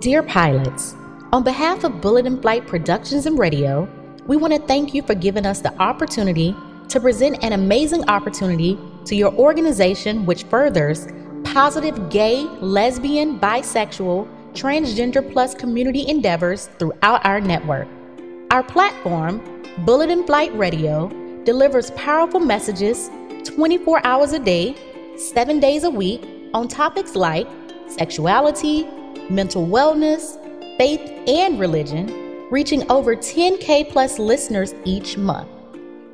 Dear pilots, on behalf of Bullet in Flight Productions and Radio, we want to thank you for giving us the opportunity to present an amazing opportunity to your organization which furthers positive gay, lesbian, bisexual, transgender plus community endeavors throughout our network. Our platform, Bullet in Flight Radio, delivers powerful messages 24 hours a day, 7 days a week on topics like sexuality, mental wellness, faith, and religion, reaching over 10K plus listeners each month.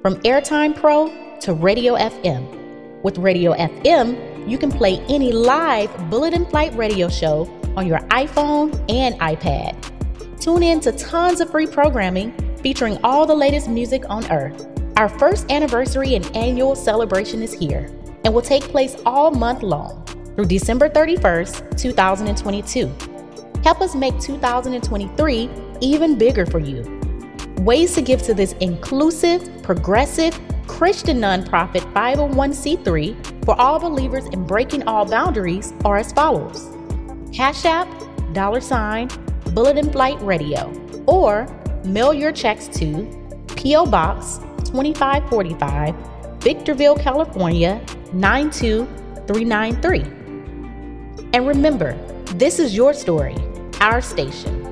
From Airtime Pro to Radio FM. With Radio FM, you can play any live Bullet in Flight radio show on your iPhone and iPad. Tune in to tons of free programming featuring all the latest music on earth. Our first anniversary and annual celebration is here and will take place all month long through December 31st, 2022. Help us make 2023 even bigger for you. Ways to give to this inclusive, progressive, Christian nonprofit 501c3 for all believers in breaking all boundaries are as follows Cash App, dollar sign, Bullet in Flight Radio, or mail your checks to P.O. Box 2545, Victorville, California 92393. And remember, this is your story, our station.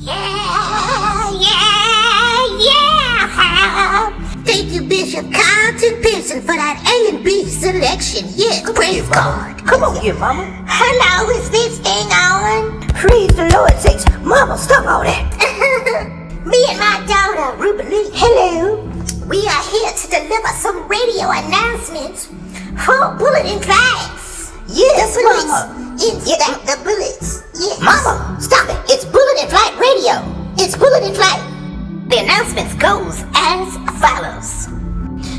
Yeah, yeah, yeah. Thank you, Bishop Carlton Pearson, for that A and B selection. Yes, praise God. Come on here, mama. Hello, is this thing on? Praise the Lord, sakes. Mama, stop all that. Me and my daughter, Rubelee. Hello. We are here to deliver some radio announcements for bulletin flags. Yes, the bullets. mama. Inspect the bullets. Yes. Mama, stop it. It's Bullet in Flight Radio. It's Bullet in Flight. The announcements goes as follows.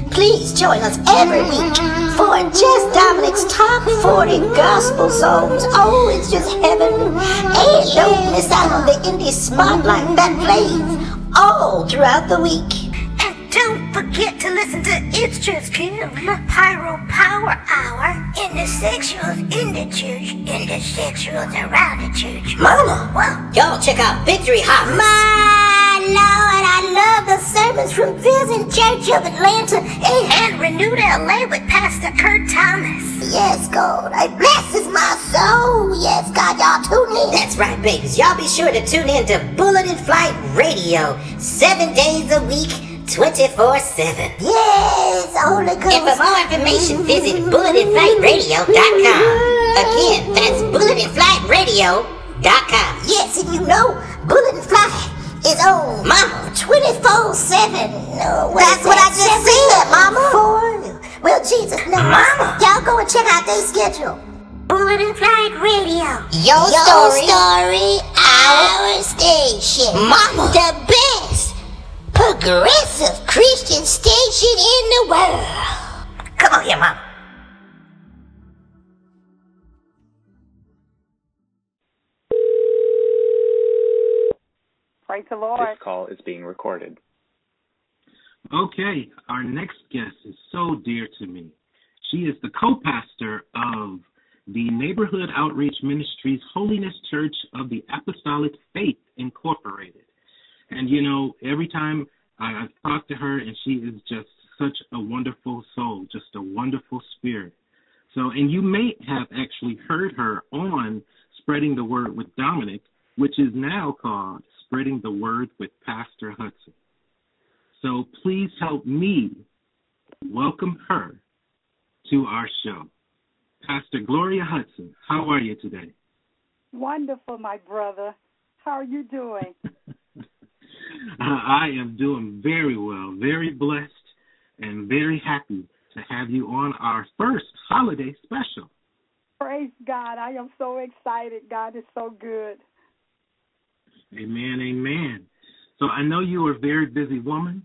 Please join us every week for Just Dominic's Top 40 Gospel Songs. Oh, it's just heavenly. And don't miss out on the Indie Spotlight that plays all throughout the week. And don't forget to listen to It's Just Kim, Pyro Power Hour, in the sexuals in the church, in the sexuals around the church. Mama, Well, y'all check out Victory House. My Lord, I love the sermons from Vision Church of Atlanta and Renewed LA with Pastor Kurt Thomas. Yes, God, I blesses my soul. Yes, God, y'all tune in. That's right, babies. Y'all be sure to tune in to Bullet in Flight Radio, seven days a week, 24 7. Yes, Holy Ghost. And for more information, visit bulletinflightradio.com. Again, that's bulletinflightradio.com. Yes, and you know, Bullet and Fly is on Mama, 24 7. No, That's what I just said, Mama. Four. Well, Jesus, no. Mama. Y'all go and check out their schedule. Bullet and Flight Radio. Your Your story. story, our station. Mama. The best progressive Christian station in the world. come on here, Mama. Praise the Lord. This call is being recorded. Okay, our next guest is so dear to me. She is the co pastor of the Neighborhood Outreach Ministries Holiness Church of the Apostolic Faith Incorporated. And you know, every time I, I've talked to her, and she is just such a wonderful soul, just a wonderful spirit. So, and you may have actually heard her on Spreading the Word with Dominic, which is now called Spreading the Word with Pastor Hudson. So please help me welcome her to our show. Pastor Gloria Hudson, how are you today? Wonderful, my brother. How are you doing? I am doing very well, very blessed, and very happy to have you on our first holiday special. Praise God. I am so excited. God is so good. Amen, amen. So I know you are a very busy woman.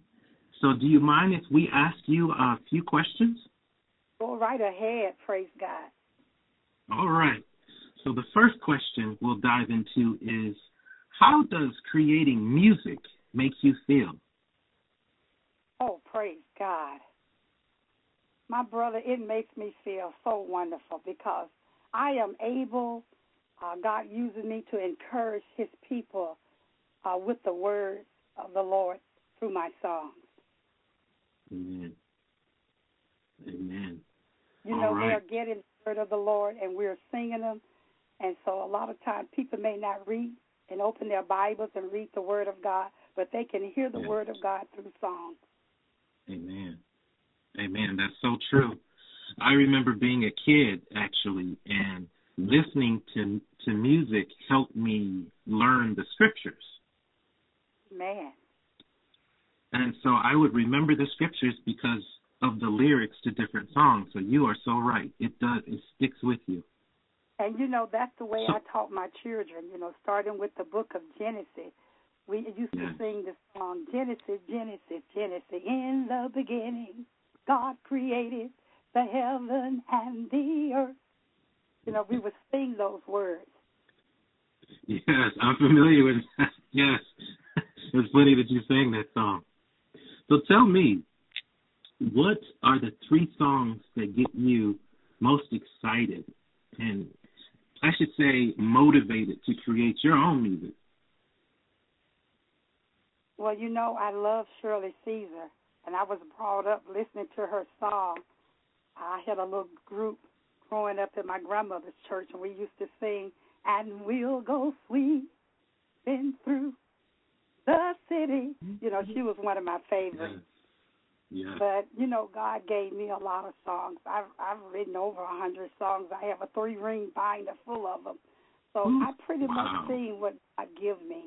So do you mind if we ask you a few questions? Go right ahead. Praise God. All right. So the first question we'll dive into is how does creating music make you feel? Oh, praise God. My brother, it makes me feel so wonderful because I am able, uh, God uses me to encourage his people uh, with the words of the Lord through my songs. Amen. Amen. You All know, right. they're getting the word of the Lord and we're singing them. And so a lot of times people may not read and open their Bibles and read the word of God, but they can hear the Yes. word of God through songs. Amen. Amen. That's so true. I remember being a kid actually and listening to to music helped me learn the scriptures. Man. And so I would remember the scriptures because of the lyrics to different songs. So you are so right. It does it sticks with you. And you know, that's the way I taught my children, you know, starting with the book of Genesis. We used to Yes. sing the song Genesis, Genesis, Genesis. In the beginning, God created the heaven and the earth. You know, we would sing those words. Yes, I'm familiar with that. Yes. It's funny that you sang that song. So tell me, what are the three songs that get you most excited and I should say motivated to create your own music? Well, you know, I love Shirley Caesar, and I was brought up listening to her song. I had a little group growing up in my grandmother's church, and we used to sing, and we'll go sweeping through the city. You know, she was one of my favorites. Yeah. But you know, God gave me a lot of songs. I've I've written over a hundred songs. I have a three ring binder full of them. So Ooh, I pretty wow. much sing what God give me.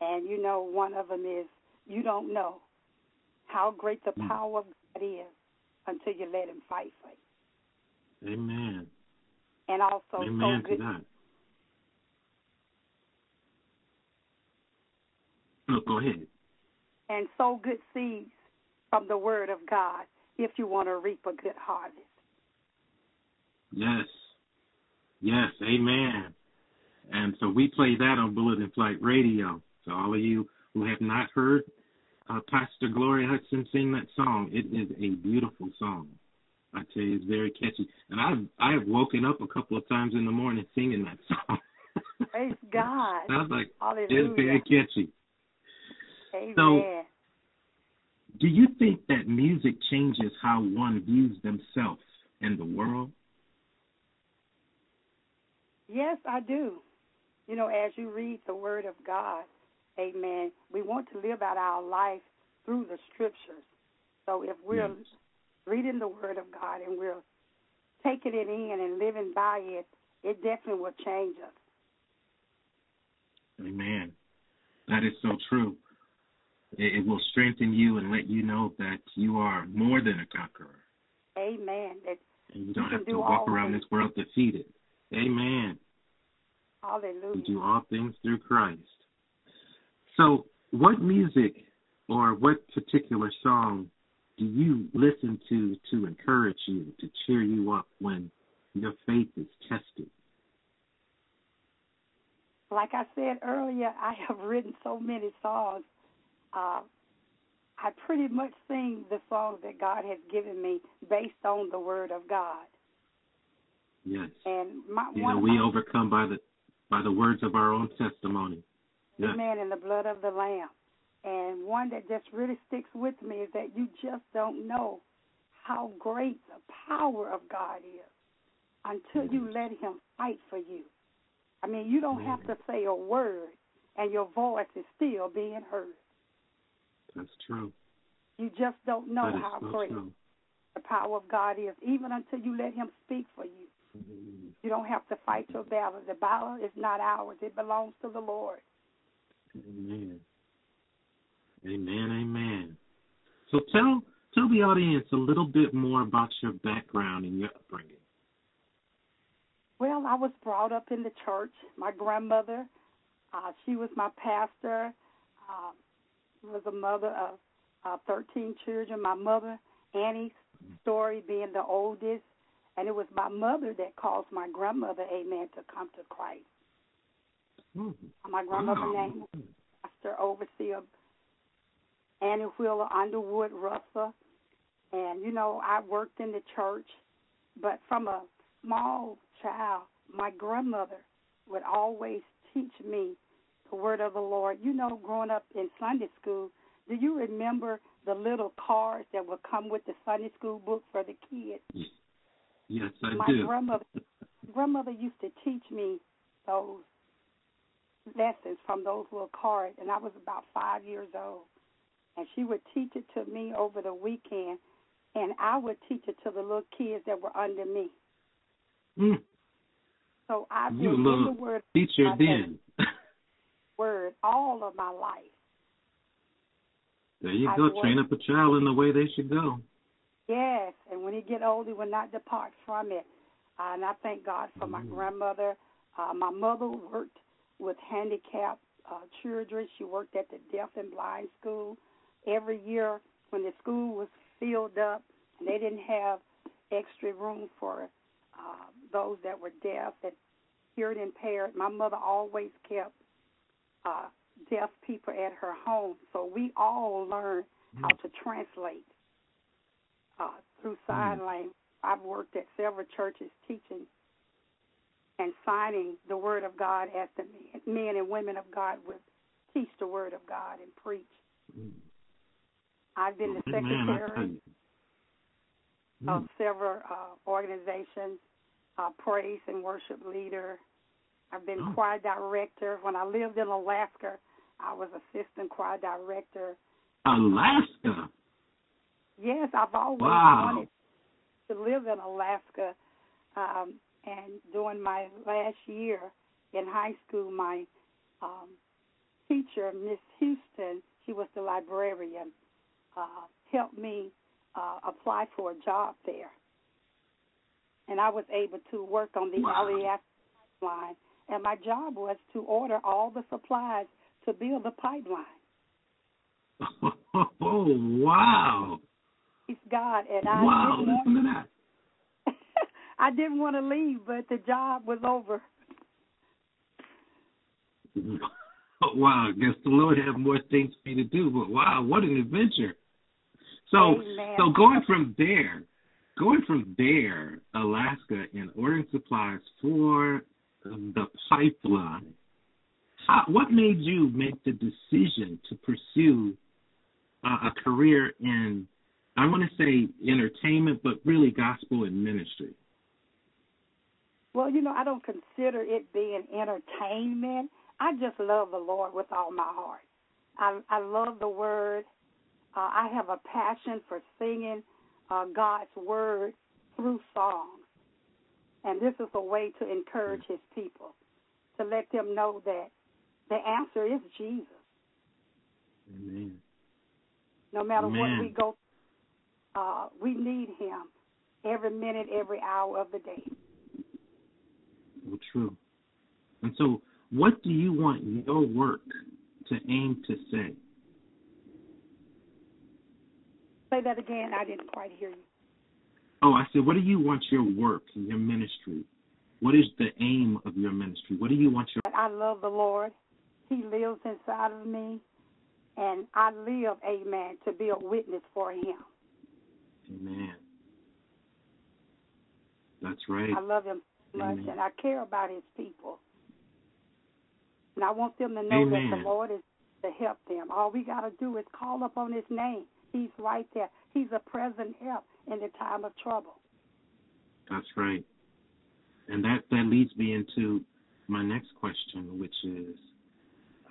And you know, one of them is you don't know how great the Mm. power of God is until you let Him fight for you. Amen. And also, Amen so to good, that. Oh, go ahead. and sow good seeds from the Word of God if you want to reap a good harvest. Yes. Yes, amen. And so we play that on Bullet and Flight Radio. So all of you who have not heard uh, Pastor Gloria Hudson sing that song, it is a beautiful song. I tell you, it's very catchy. And I've I have woken up a couple of times in the morning singing that song. Praise God. I was like, Hallelujah. it's very catchy. Amen. So- Do you think that music changes how one views themselves and the world? Yes, I do. You know, as you read the Word of God, amen, we want to live out our life through the Scriptures. So if we're Yes. Reading the Word of God and we're taking it in and living by it, it definitely will change us. Amen. That is so true. It, it will strengthen you and let you know that you are more than a conqueror. Amen. That And you don't can have to do walk around things. this world defeated. Amen. You hallelujah. do all things through Christ. So, what music or what particular song do you listen to to encourage you, to cheer you up when your faith is tested? Like I said earlier, I have written so many songs. Uh, I pretty much sing the songs that God has given me based on the Word of God. Yes. And my You know, we my overcome by the by the words of our own testimony. Yes. Amen. In the blood of the Lamb. And one that just really sticks with me is that you just don't know how great the power of God is until you mm-hmm. let Him fight for you. I mean, you don't have mm-hmm. to say a word, and your voice is still being heard. That's true. You just don't know how so great true. the power of God is, even until you let Him speak for you. Mm-hmm. You don't have to fight your battle. The battle is not ours, it belongs to the Lord. Amen. Amen. Amen. So tell tell the audience a little bit more about your background and your upbringing. Well, I was brought up in the church. My grandmother, uh, she was my pastor. Uh, was a mother of uh, 13 children. My mother, Annie's story being the oldest, and it was my mother that caused my grandmother, Amen, to come to Christ. Hmm. My grandmother Wow. named Pastor Overseer Annie Wheeler Underwood Russell, And you know, I worked in the church, but from a small child, my grandmother would always teach me the word of the Lord. You know, growing up in Sunday school, do you remember the little cards that would come with the Sunday school book for the kids? Yes, I my do. grandmother grandmother used to teach me those lessons from those little cards and I was about five years old. And she would teach it to me over the weekend and I would teach it to the little kids that were under me. Mm. So I've You been in the word teacher then. word all of my life. there you I go. Train up a child in the way they should go. Yes, and when he get old, he will not depart from it. Uh, and I thank God for my Mm. grandmother. Uh, my mother worked with handicapped uh, children. She worked at the deaf and blind school. Every year, when the school was filled up and they didn't have extra room for uh, those that were deaf and hearing impaired, my mother always kept uh, deaf people at her home. So we all learned how to translate uh, through sign language. I've worked at several churches teaching and signing the Word of God as the men and women of God would teach the Word of God and preach. Mm. I've been the tell secretary of Mm. several uh, organizations, uh, praise and worship leader. I've been Oh. choir director. When I lived in Alaska, I was assistant choir director. Alaska. Yes, I've always Wow. wanted to live in Alaska. Um, and during my last year in high school, my um, teacher, Miss Houston, she was the librarian, uh, helped me uh, apply for a job there. And I was able to work on the Wow. LEF pipeline. And my job was to order all the supplies to build the pipeline. Oh, wow. Praise God. And I Wow, didn't want listen to that. I didn't want to leave, but the job was over. Wow, I guess the Lord had more things for me to do, but wow, what an adventure. So Amen. so going from there, going from there, Alaska and ordering supplies for the pipeline, how, what made you make the decision to pursue uh, a career in I want to say entertainment, but really gospel and ministry? Well, you know, I don't consider it being entertainment. I just love the Lord with all my heart. I I love the Word. Uh, I have a passion for singing uh, God's Word through songs, and this is a way to encourage His people, to let them know that the answer is Jesus. Amen. No matter what we go, uh, we need Him every minute, every hour of the day. Well, true. And so, what do you want your work to aim to say? Say that again. I didn't quite hear you. Oh, I said, what do you want your work, your ministry? What is the aim of your ministry? What do you want your I love the Lord. He lives inside of me, and I live, amen, to be a witness for Him. Amen. That's right. I love Him so much, Amen. and I care about His people. And I want them to know Amen. that the Lord is to help them. All we got to do is call upon His name. He's right there. He's a present help in the time of trouble. That's right. And that, that leads me into my next question, which is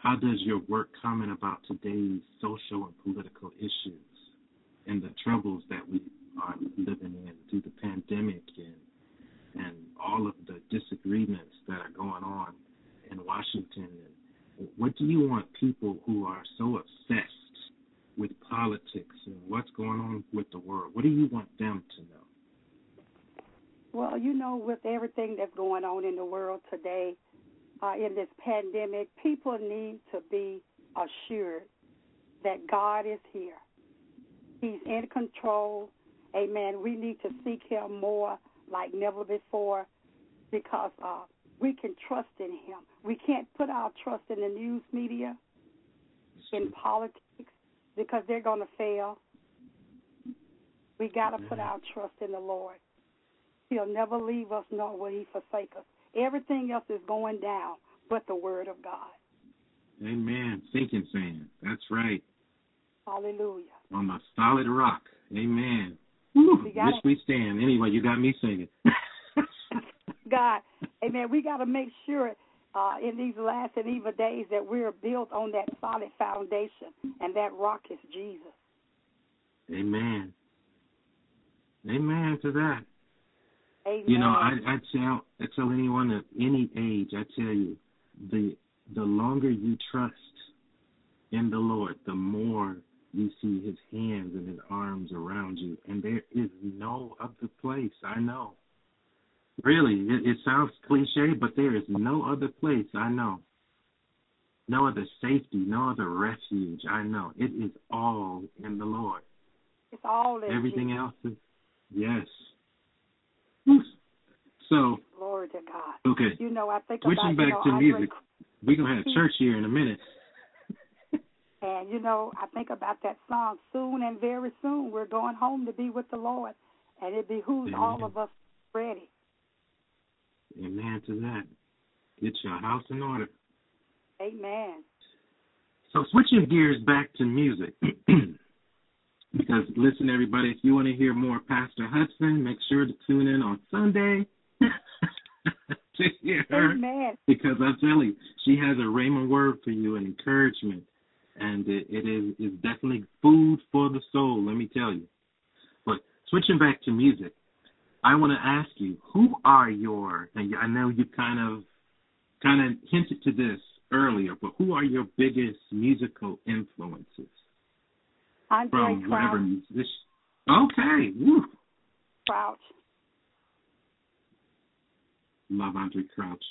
how does your work comment about today's social and political issues and the troubles that we are living in through the pandemic and and all of the disagreements that are going on in Washington and what do you want people who are so obsessed with politics and what's going on with the world what do you want them to know Well, you know, with everything that's going on in the world today, uh, in this pandemic, people need to be assured that God is here. He's in control. Amen. We need to seek Him more like never before because uh, we can trust in Him. We can't put our trust in the news media, in politics, because they're going to fail. We got to put mm-hmm. our trust in the Lord. He'll never leave us, nor will He forsake us. Everything else is going down but the Word of God. Amen. Sinking sand. That's right. Hallelujah. On a solid rock. Amen. Whew, We gotta- which we stand. Anyway, you got me singing. God, amen. We got to make sure uh, in these last and evil days that we're built on that solid foundation, and that rock is Jesus. Amen. Amen to that. Amen. You know, I, I tell I tell anyone of any age, I tell you, the the longer you trust in the Lord, the more you see His hands and His arms around you, and there is no other place. I know. Really, it, it sounds cliche, but there is no other place I know. No other safety, no other refuge. I know. It is all in the Lord. it's all in Everything Jesus. else is yes. Whew. So Glory to God. okay, You know, I think switching about back you know, to music. We're gonna have church here in a minute. And you know, I think about that song. Soon and very soon, we're going home to be with the Lord, and it behooves Amen. all of us ready. Amen to that. Get your house in order. Amen. So switching gears back to music. because listen everybody, if you want to hear more Pastor Hudson, make sure to tune in on Sunday to hear her. Amen. Because I tell you, she has a rhema word for you, an encouragement. And it, it is is definitely food for the soul, let me tell you. But switching back to music, I want to ask you, who are your and I know you kind of kind of hinted to this earlier, but who are your biggest musical influences Andraé from whatever Crouch. musician? Okay, woo. Crouch. Love Andraé Crouch.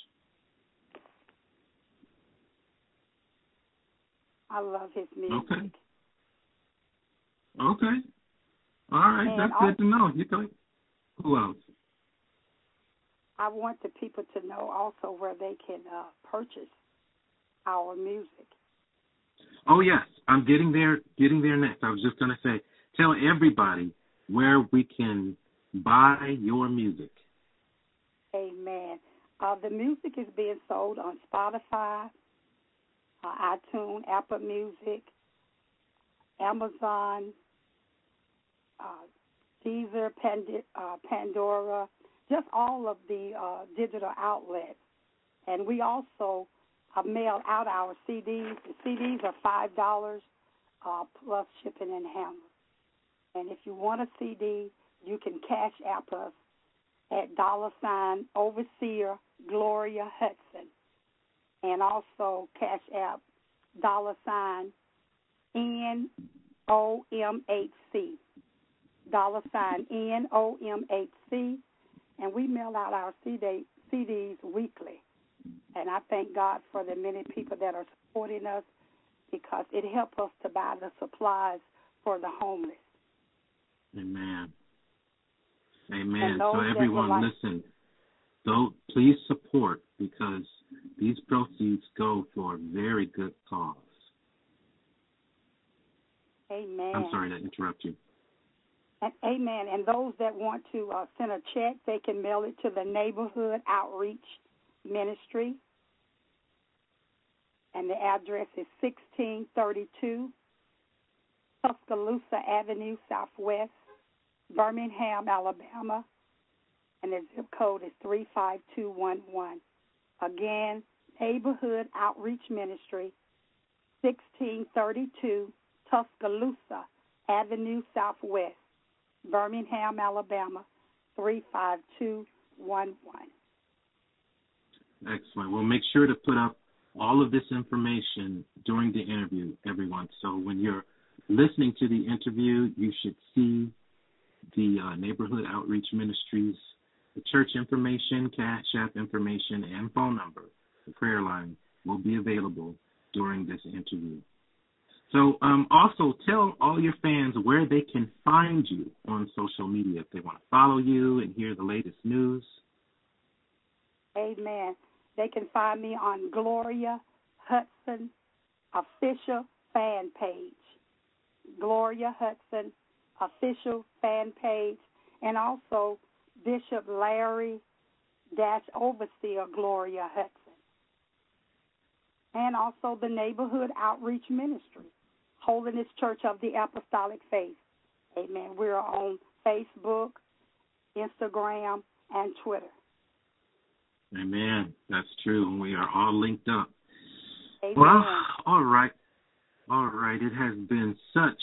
I love his music. Okay. Okay. All right, And that's al- good to know. You go. Who else? I want the people to know also where they can uh, purchase our music. Oh yes, I'm getting there. Getting there next. I was just gonna say, tell everybody where we can buy your music. Amen. Uh, the music is being sold on Spotify, uh, iTunes, Apple Music, Amazon, uh, Deezer, Pand- uh, Pandora, just all of the uh, digital outlets. And we also uh, mail out our CDs. The CDs are five dollars uh, plus shipping and handling. And if you want a CD, you can cash app us at dollar sign overseer Gloria Hudson, and also cash app dollar sign N O M H C dollar sign N O M H C, and we mail out our CD, CDs weekly. And I thank God for the many people that are supporting us because it helps us to buy the supplies for the homeless. Amen. Amen. So everyone, like- listen. Don't please support because these proceeds go for a very good cause. Amen. I'm sorry to interrupt you. And, amen. And those that want to uh, send a check, they can mail it to the Neighborhood Outreach Ministry. And the address is 1632 Tuscaloosa Avenue Southwest, Birmingham, Alabama. And the zip code is 35211. Again, Neighborhood Outreach Ministry, 1632 Tuscaloosa Avenue Southwest, Birmingham, Alabama, 35211. Excellent. We'll make sure to put up all of this information during the interview, everyone. So when you're listening to the interview, you should see the uh, Neighborhood Outreach Ministries, the church information, cash app information, and phone number. The prayer line will be available during this interview. So, um, also tell all your fans where they can find you on social media if they want to follow you and hear the latest news. Amen. They can find me on Gloria Hudson official fan page. Gloria Hudson official fan page, and also Bishop Larry Dash Overseer Gloria Hudson, and also the Neighborhood Outreach Ministry, Holiness Church of the Apostolic Faith. Amen. We're on Facebook, Instagram, and Twitter. Amen. That's true. We are all linked up. Amen. Well, all right. All right. It has been such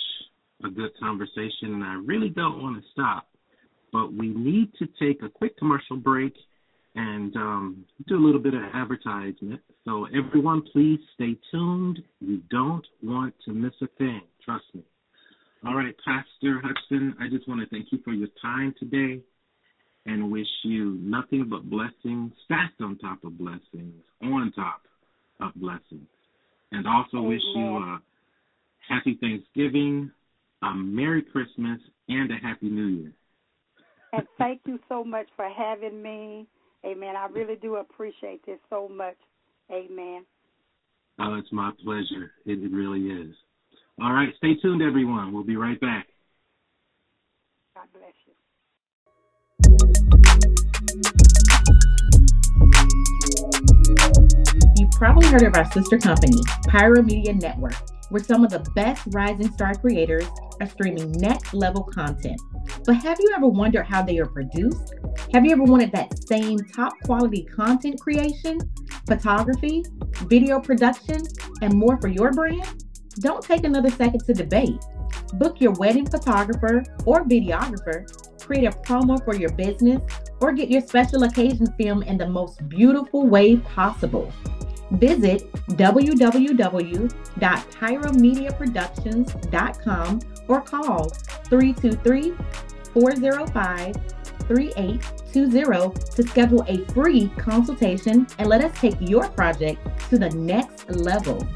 a good conversation, and I really don't want to stop. But we need to take a quick commercial break and um, do a little bit of advertisement. So, everyone, please stay tuned. You don't want to miss a thing. Trust me. All right, Pastor Hudson, I just want to thank you for your time today and wish you nothing but blessings, stacked on top of blessings, on top of blessings. And also wish you a happy Thanksgiving, a Merry Christmas, and a Happy New Year. and thank you so much for having me. Amen. I really do appreciate this so much. Amen. Oh, it's my pleasure. It, it really is. All right, stay tuned, everyone. We'll be right back. God bless you. You've probably heard of our sister company, Pyro Media Network, where some of the best rising star creators are streaming next level content. But have you ever wondered how they are produced? Have you ever wanted that same top quality content creation, photography, video production, and more for your brand? Don't take another second to debate. Book your wedding photographer or videographer, create a promo for your business, or get your special occasion film in the most beautiful way possible. Visit www.pyromediaproductions.com or call 323 405 3820 to schedule a free consultation and let us take your project to the next level.